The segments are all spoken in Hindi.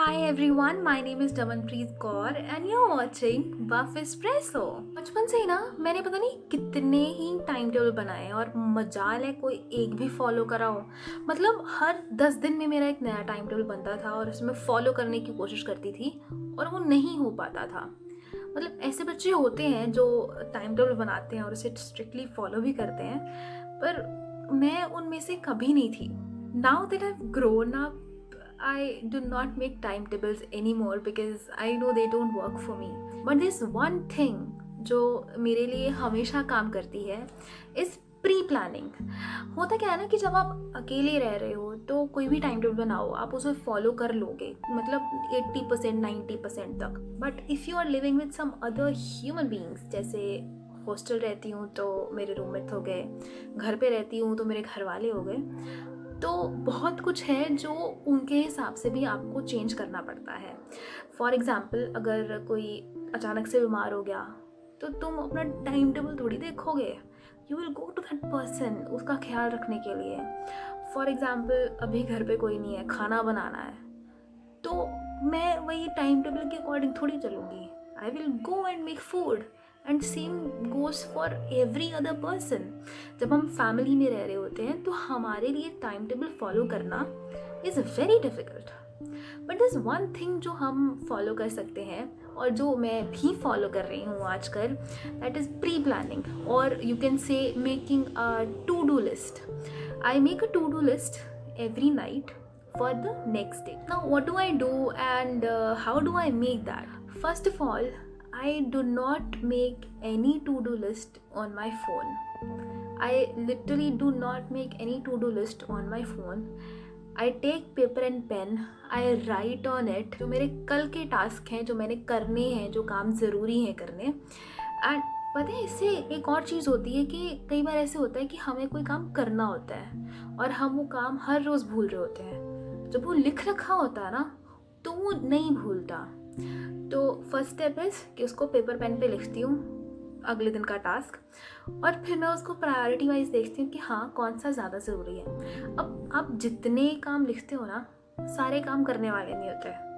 Hi everyone, my name is Damanpreet Kaur and you're watching Buff Espresso. बचपन से ही ना मैंने पता नहीं कितने ही टाइम टेबल बनाए और मजाल है कोई एक भी फॉलो करा हो। मतलब हर दस दिन में मेरा एक नया टाइम टेबल बनता था और उसमें फॉलो करने की कोशिश करती थी और वो नहीं हो पाता था। मतलब ऐसे बच्चे होते हैं जो टाइम टेबल बनाते हैं और उसे स्ट्रिक्टली फॉलो भी करते हैं पर मैं उनमें से कभी नहीं थी। Now that I grown up I do not make timetables anymore because I know they don't work for me. But this one thing जो मेरे लिए हमेशा काम करती है इज़ प्री प्लानिंग होता क्या है ना कि जब आप अकेले रह रहे हो तो कोई भी टाइम टेबल बनाओ, आप उसे फॉलो कर लोगे मतलब 80 परसेंट नाइन्टी परसेंट तक but if you are living with some other human beings जैसे हॉस्टल रहती हूँ तो मेरे रूममेट हो गए, घर पे रहती हूँ तो मेरे घर वाले हो गए तो बहुत कुछ है जो उनके हिसाब से भी आपको चेंज करना पड़ता है। फॉर एग्ज़ाम्पल अगर कोई अचानक से बीमार हो गया तो तुम अपना टाइम टेबल थोड़ी देखोगे। You will go to that person उसका ख्याल रखने के लिए। फॉर एग्ज़ाम्पल अभी घर पे कोई नहीं है, खाना बनाना है तो मैं वही टाइम टेबल के अकॉर्डिंग थोड़ी चलूँगी। I will go and make food and same goes for every other person जब हम फैमिली में रह रहे होते हैं तो हमारे लिए टाइम टेबल फॉलो करना is very difficult but this one thing जो हम फॉलो कर सकते हैं और जो मैं भी फॉलो कर रही हूँ आजकल दैट इज़ प्री प्लानिंग और you can say making a to do list I make a to do list every night for the next day. Now, what do I do and uh, how do I make that? First of all, I do not make any to do list on my phone. I literally do not make any to do list on my phone. I take paper and pen I write on it जो मेरे कल के टास्क हैं, जो मैंने करने हैं, जो काम ज़रूरी हैं करने एंड पता है, इससे एक और चीज़ होती है कि कई बार ऐसे होता है कि हमें कोई काम करना होता है और हम वो काम हर रोज़ भूल रहे होते हैं जब वो लिख रखा होता है ना तो वो नहीं भूलता तो फ़र्स्ट स्टेप इज़ कि उसको पेपर पेन पे लिखती हूँ, अगले दिन का टास्क और फिर मैं उसको प्रायोरिटी वाइज देखती हूँ कि हाँ कौन सा ज़्यादा ज़रूरी है। अब आप जितने काम लिखते हो ना, सारे काम करने वाले नहीं होते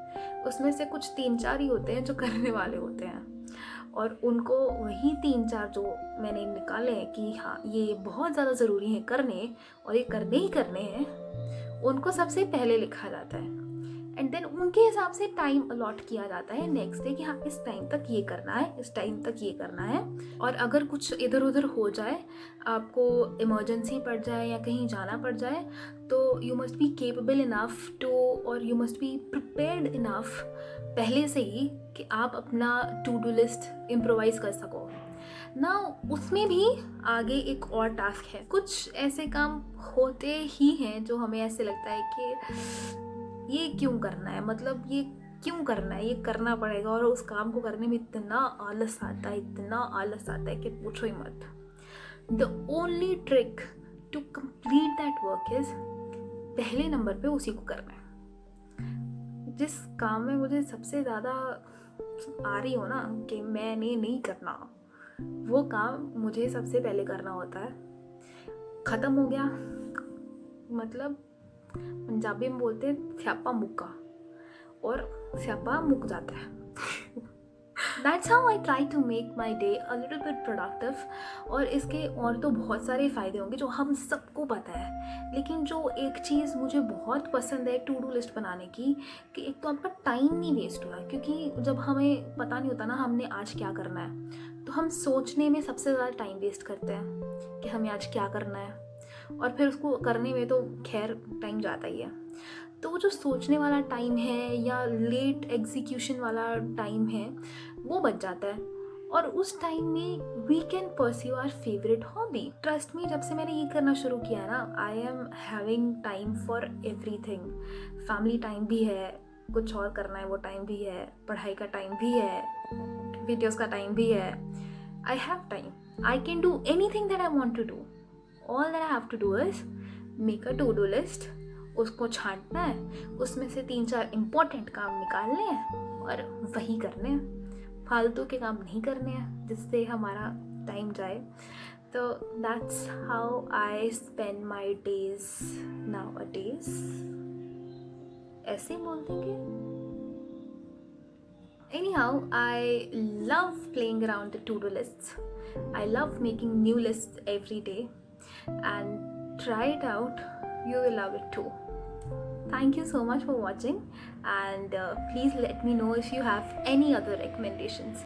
उसमें से कुछ तीन चार ही होते हैं जो करने वाले होते हैं। और उनको वही तीन चार जो मैंने निकाले हैं कि हाँ ये बहुत ज़्यादा ज़रूरी है करने, और ये करने ही करने हैं, उनको सबसे पहले लिखा जाता है। एंड देन उनके हिसाब से टाइम अलॉट किया जाता है नेक्स्ट डे कि हाँ इस टाइम तक ये करना है, इस टाइम तक ये करना है। और अगर कुछ इधर उधर हो जाए, आपको इमरजेंसी पड़ जाए या कहीं जाना पड़ जाए तो you must be capable enough to और you must be prepared enough पहले से ही कि आप अपना टू डू लिस्ट इम्प्रोवाइज कर सको। ना उसमें भी आगे एक और टास्क है। कुछ ऐसे काम होते ही हैं जो हमें ऐसे लगता है कि ये क्यों करना है? मतलब ये क्यों करना है? ये करना पड़ेगा और उस काम को करने में इतना आलस आता है, इतना आलस आता है कि पूछो ही मत। The only trick to complete that work is पहले नंबर पे उसी को करना है। जिस काम में मुझे सबसे ज़्यादा आ रही हो ना कि मैंने नहीं करना, वो काम मुझे सबसे पहले करना होता है। ख़त्म हो गया। मतलब पंजाबी में बोलते हैं, स्यापा मुक्का और स्यापा मुक जाता है। That's how I try to make my day a little bit productive और इसके और तो बहुत सारे फ़ायदे होंगे जो हम सबको पता है। लेकिन जो एक चीज़ मुझे बहुत पसंद है टू डू लिस्ट बनाने की कि एक तो आपका टाइम नहीं वेस्ट हुआ क्योंकि जब हमें पता नहीं होता ना हमने आज क्या करना है तो हम सोचने में सबसे ज़्यादा टाइम वेस्ट करते हैं कि हमें आज क्या करना है। और फिर उसको करने में तो खैर टाइम जाता ही है। तो वो जो सोचने वाला टाइम है या लेट एग्जीक्यूशन वाला टाइम है, वो बच जाता है। और उस टाइम में we can pursue our favourite hobby trust me जब से मैंने ये करना शुरू किया ना I am having time for everything family time भी है, कुछ और करना है, वो टाइम भी है, पढ़ाई का टाइम भी है वीडियोज़ का टाइम भी है। I have time I can do anything that I want to do all that I have to do is make a to do list उसको छांटना है उसमें से तीन चार इम्पोर्टेंट काम निकालने हैं और वही करने हैं। फालतू के काम नहीं करने हैं जिससे हमारा टाइम जाए। तो that's how I spend my days nowadays ऐसे बोल देंगे। Anyhow, I love playing around the to do lists. I love making new lists every day and try it out. You will love it too. Thank you so much for watching and uh, please let me know if you have any other recommendations.